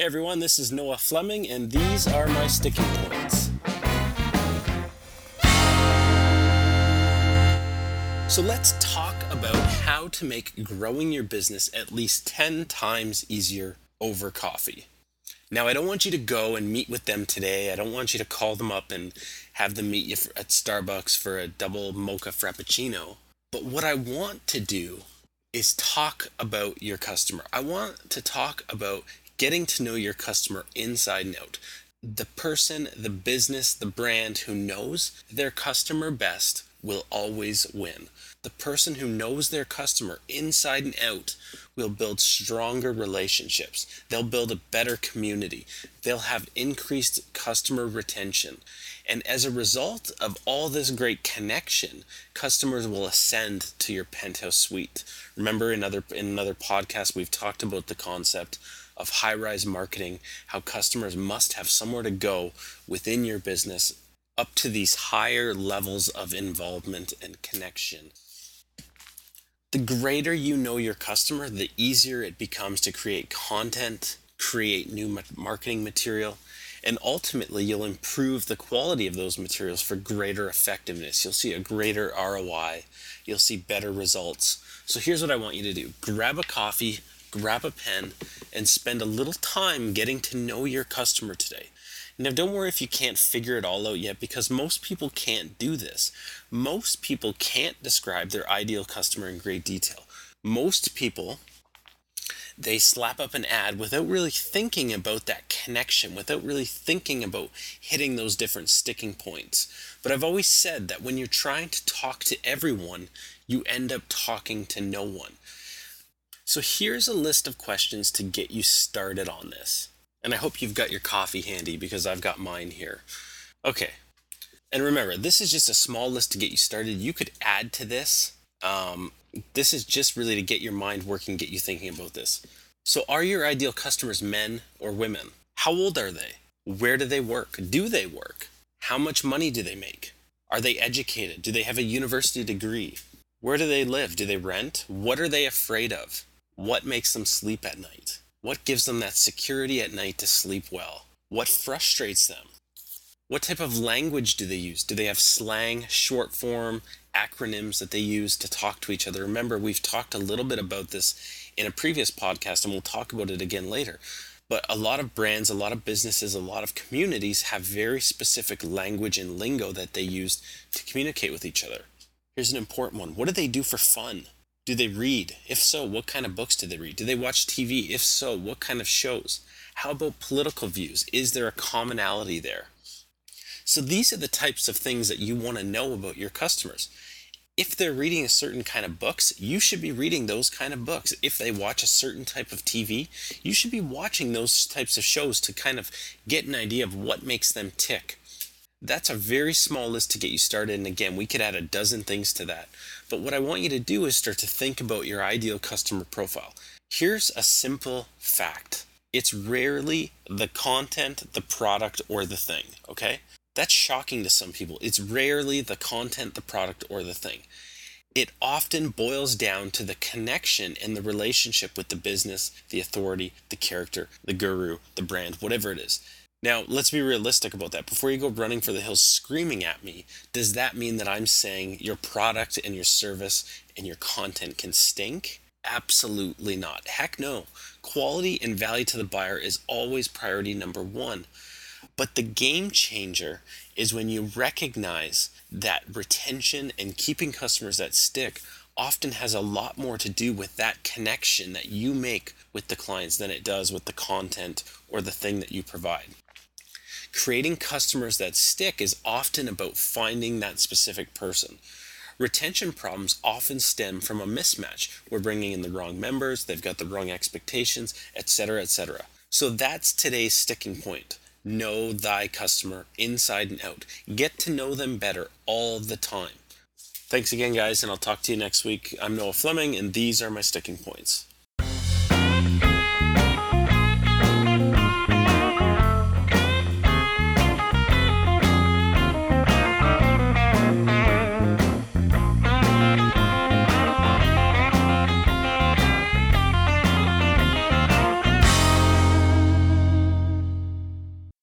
Hey everyone, this is Noah Fleming, and these are my sticking points. So let's talk about how to make growing your business at least 10 times easier over coffee. Now, I don't want you to go and meet with them today. I don't want you to call them up and have them meet you at Starbucks for a double mocha frappuccino. But what I want to do is talk about your customer. I want to talk about getting to know your customer inside and out. The person, the business, the brand who knows their customer best will always win. The person who knows their customer inside and out will build stronger relationships. They'll build a better community. They'll have increased customer retention. And as a result of all this great connection, customers will ascend to your penthouse suite. Remember in other in another podcast we've talked about the concept of high rise marketing, how customers must have somewhere to go within your business up to these higher levels of involvement and connection. The greater you know your customer, the easier it becomes to create content, create new marketing material, and ultimately you'll improve the quality of those materials for greater effectiveness. You'll see a greater ROI, you'll see better results. So here's what I want you to do grab a coffee, grab a pen, and spend a little time getting to know your customer today. Now, don't worry if you can't figure it all out yet because most people can't do this. Most people can't describe their ideal customer in great detail. Most people, they slap up an ad without really thinking about that connection, without really thinking about hitting those different sticking points. But I've always said that when you're trying to talk to everyone, you end up talking to no one. So here's a list of questions to get you started on this. And I hope you've got your coffee handy because I've got mine here. Okay. And remember, this is just a small list to get you started. You could add to this. Um, this is just really to get your mind working, get you thinking about this. So, are your ideal customers men or women? How old are they? Where do they work? Do they work? How much money do they make? Are they educated? Do they have a university degree? Where do they live? Do they rent? What are they afraid of? What makes them sleep at night? What gives them that security at night to sleep well? What frustrates them? What type of language do they use? Do they have slang, short form, acronyms that they use to talk to each other? Remember, we've talked a little bit about this in a previous podcast, and we'll talk about it again later. But a lot of brands, a lot of businesses, a lot of communities have very specific language and lingo that they use to communicate with each other. Here's an important one What do they do for fun? Do they read? If so, what kind of books do they read? Do they watch TV? If so, what kind of shows? How about political views? Is there a commonality there? So these are the types of things that you want to know about your customers. If they're reading a certain kind of books, you should be reading those kind of books. If they watch a certain type of TV, you should be watching those types of shows to kind of get an idea of what makes them tick. That's a very small list to get you started. And again, we could add a dozen things to that. But what I want you to do is start to think about your ideal customer profile. Here's a simple fact it's rarely the content, the product, or the thing, okay? That's shocking to some people. It's rarely the content, the product, or the thing. It often boils down to the connection and the relationship with the business, the authority, the character, the guru, the brand, whatever it is. Now, let's be realistic about that. Before you go running for the hills screaming at me, does that mean that I'm saying your product and your service and your content can stink? Absolutely not. Heck no. Quality and value to the buyer is always priority number one. But the game changer is when you recognize that retention and keeping customers that stick often has a lot more to do with that connection that you make with the clients than it does with the content or the thing that you provide. Creating customers that stick is often about finding that specific person. Retention problems often stem from a mismatch. We're bringing in the wrong members, they've got the wrong expectations, etc., etc. So that's today's sticking point. Know thy customer inside and out. Get to know them better all the time. Thanks again, guys, and I'll talk to you next week. I'm Noah Fleming, and these are my sticking points.